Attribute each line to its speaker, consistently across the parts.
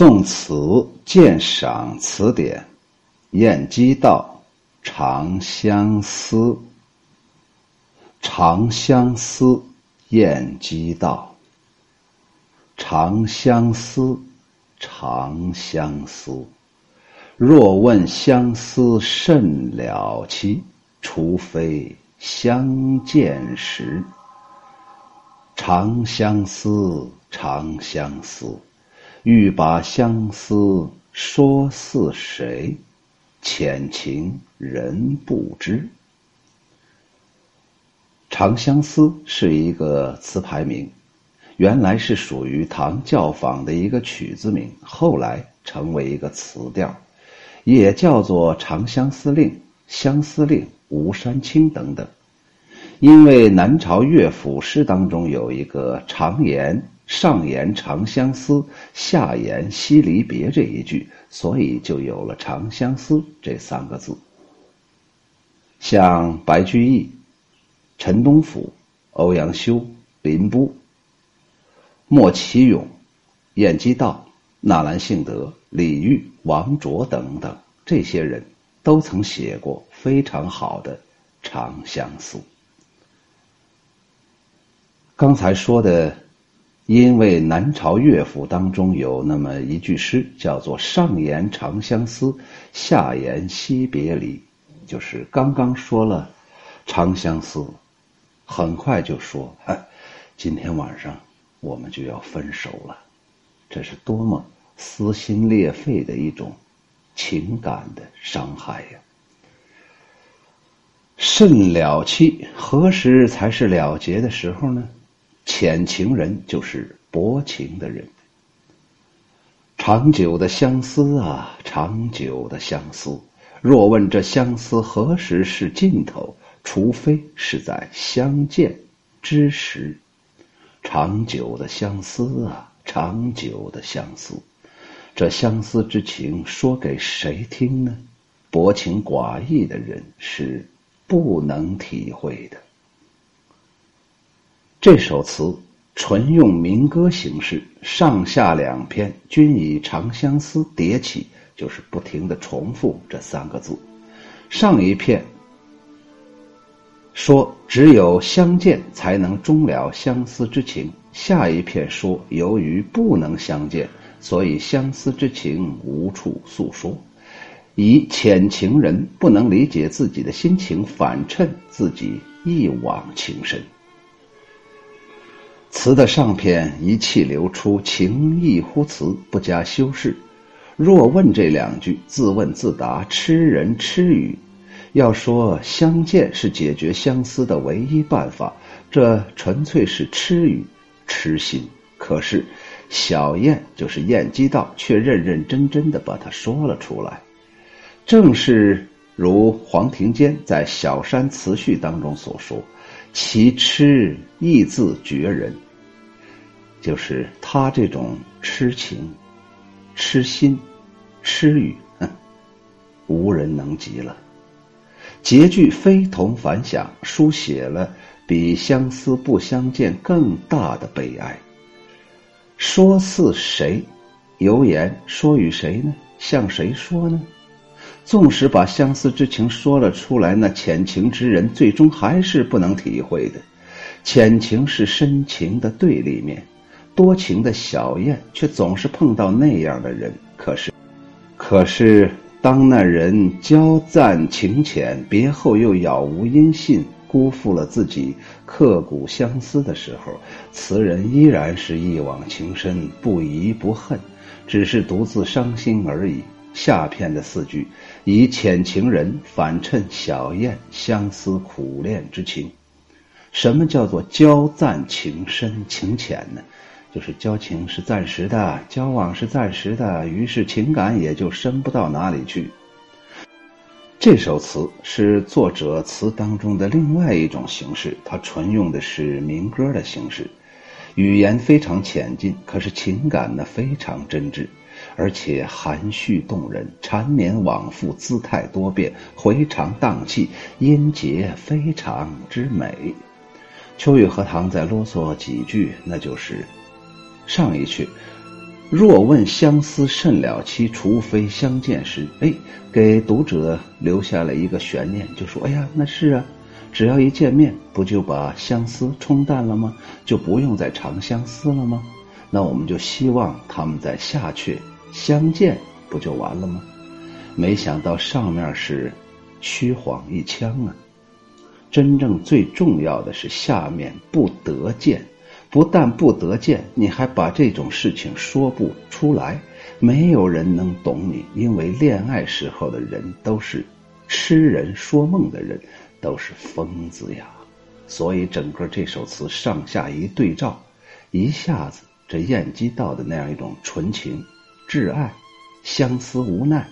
Speaker 1: 宋词鉴赏词典，晏几道《长相思》。《长相思》晏几道。长相思，长相思。若问相思甚了期，除非相见时。长相思，长相思。欲把相思说似谁？浅情人不知。《长相思》是一个词牌名，原来是属于唐教坊的一个曲子名，后来成为一个词调，也叫做《长相思令》《相思令》《吴山青》等等。因为南朝乐府诗当中有一个常言。上言长相思，下言惜离别这一句，所以就有了长相思这三个字。像白居易、陈东甫、欧阳修、林逋、莫其勇、晏几道、纳兰性德、李煜、王卓等等这些人，都曾写过非常好的长相思。刚才说的。因为南朝乐府当中有那么一句诗，叫做“上言长相思，下言惜别离”，就是刚刚说了长相思，很快就说：“今天晚上我们就要分手了。”这是多么撕心裂肺的一种情感的伤害呀！甚了期，何时才是了结的时候呢？浅情人就是薄情的人。长久的相思啊，长久的相思。若问这相思何时是尽头，除非是在相见之时。长久的相思啊，长久的相思。这相思之情说给谁听呢？薄情寡义的人是不能体会的。这首词纯用民歌形式，上下两篇均以《长相思》叠起，就是不停的重复这三个字。上一片说只有相见才能终了相思之情，下一片说由于不能相见，所以相思之情无处诉说，以浅情人不能理解自己的心情，反衬自己一往情深。词的上片一气流出，情意乎词，不加修饰。若问这两句，自问自答，痴人痴语。要说相见是解决相思的唯一办法，这纯粹是痴语、痴心。可是小燕就是燕几道，却认认真真的把它说了出来。正是如黄庭坚在《小山词序》当中所说。其痴意自绝人，就是他这种痴情、痴心、痴语，无人能及了。结句非同凡响，书写了比相思不相见更大的悲哀。说似谁？有言说与谁呢？向谁说呢？纵使把相思之情说了出来，那浅情之人最终还是不能体会的。浅情是深情的对立面，多情的小燕却总是碰到那样的人。可是，可是当那人交赞情浅，别后又杳无音信，辜负了自己刻骨相思的时候，词人依然是一往情深，不疑不恨，只是独自伤心而已。下片的四句，以浅情人反衬小燕相思苦恋之情。什么叫做交暂情深情浅呢？就是交情是暂时的，交往是暂时的，于是情感也就深不到哪里去。这首词是作者词当中的另外一种形式，它纯用的是民歌的形式，语言非常浅近，可是情感呢非常真挚。而且含蓄动人，缠绵往复，姿态多变，回肠荡气，音节非常之美。秋雨荷塘再啰嗦几句，那就是上一句：“若问相思甚了期，除非相见时。哎，给读者留下了一个悬念，就说：“哎呀，那是啊，只要一见面，不就把相思冲淡了吗？就不用再长相思了吗？那我们就希望他们在下阙相见，不就完了吗？没想到上面是虚晃一枪啊！真正最重要的是下面不得见。”不但不得见，你还把这种事情说不出来，没有人能懂你，因为恋爱时候的人都是痴人说梦的人，都是疯子呀。所以整个这首词上下一对照，一下子这燕姬道的那样一种纯情、挚爱、相思无奈，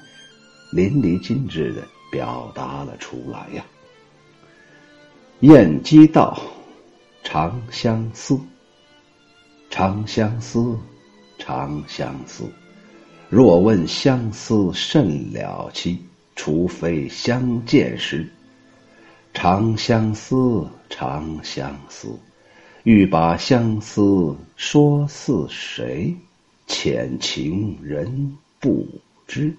Speaker 1: 淋漓尽致的表达了出来呀。燕姬道，长相思。长相思，长相思。若问相思甚了期，除非相见时。长相思，长相思。欲把相思说似谁？浅情人不知。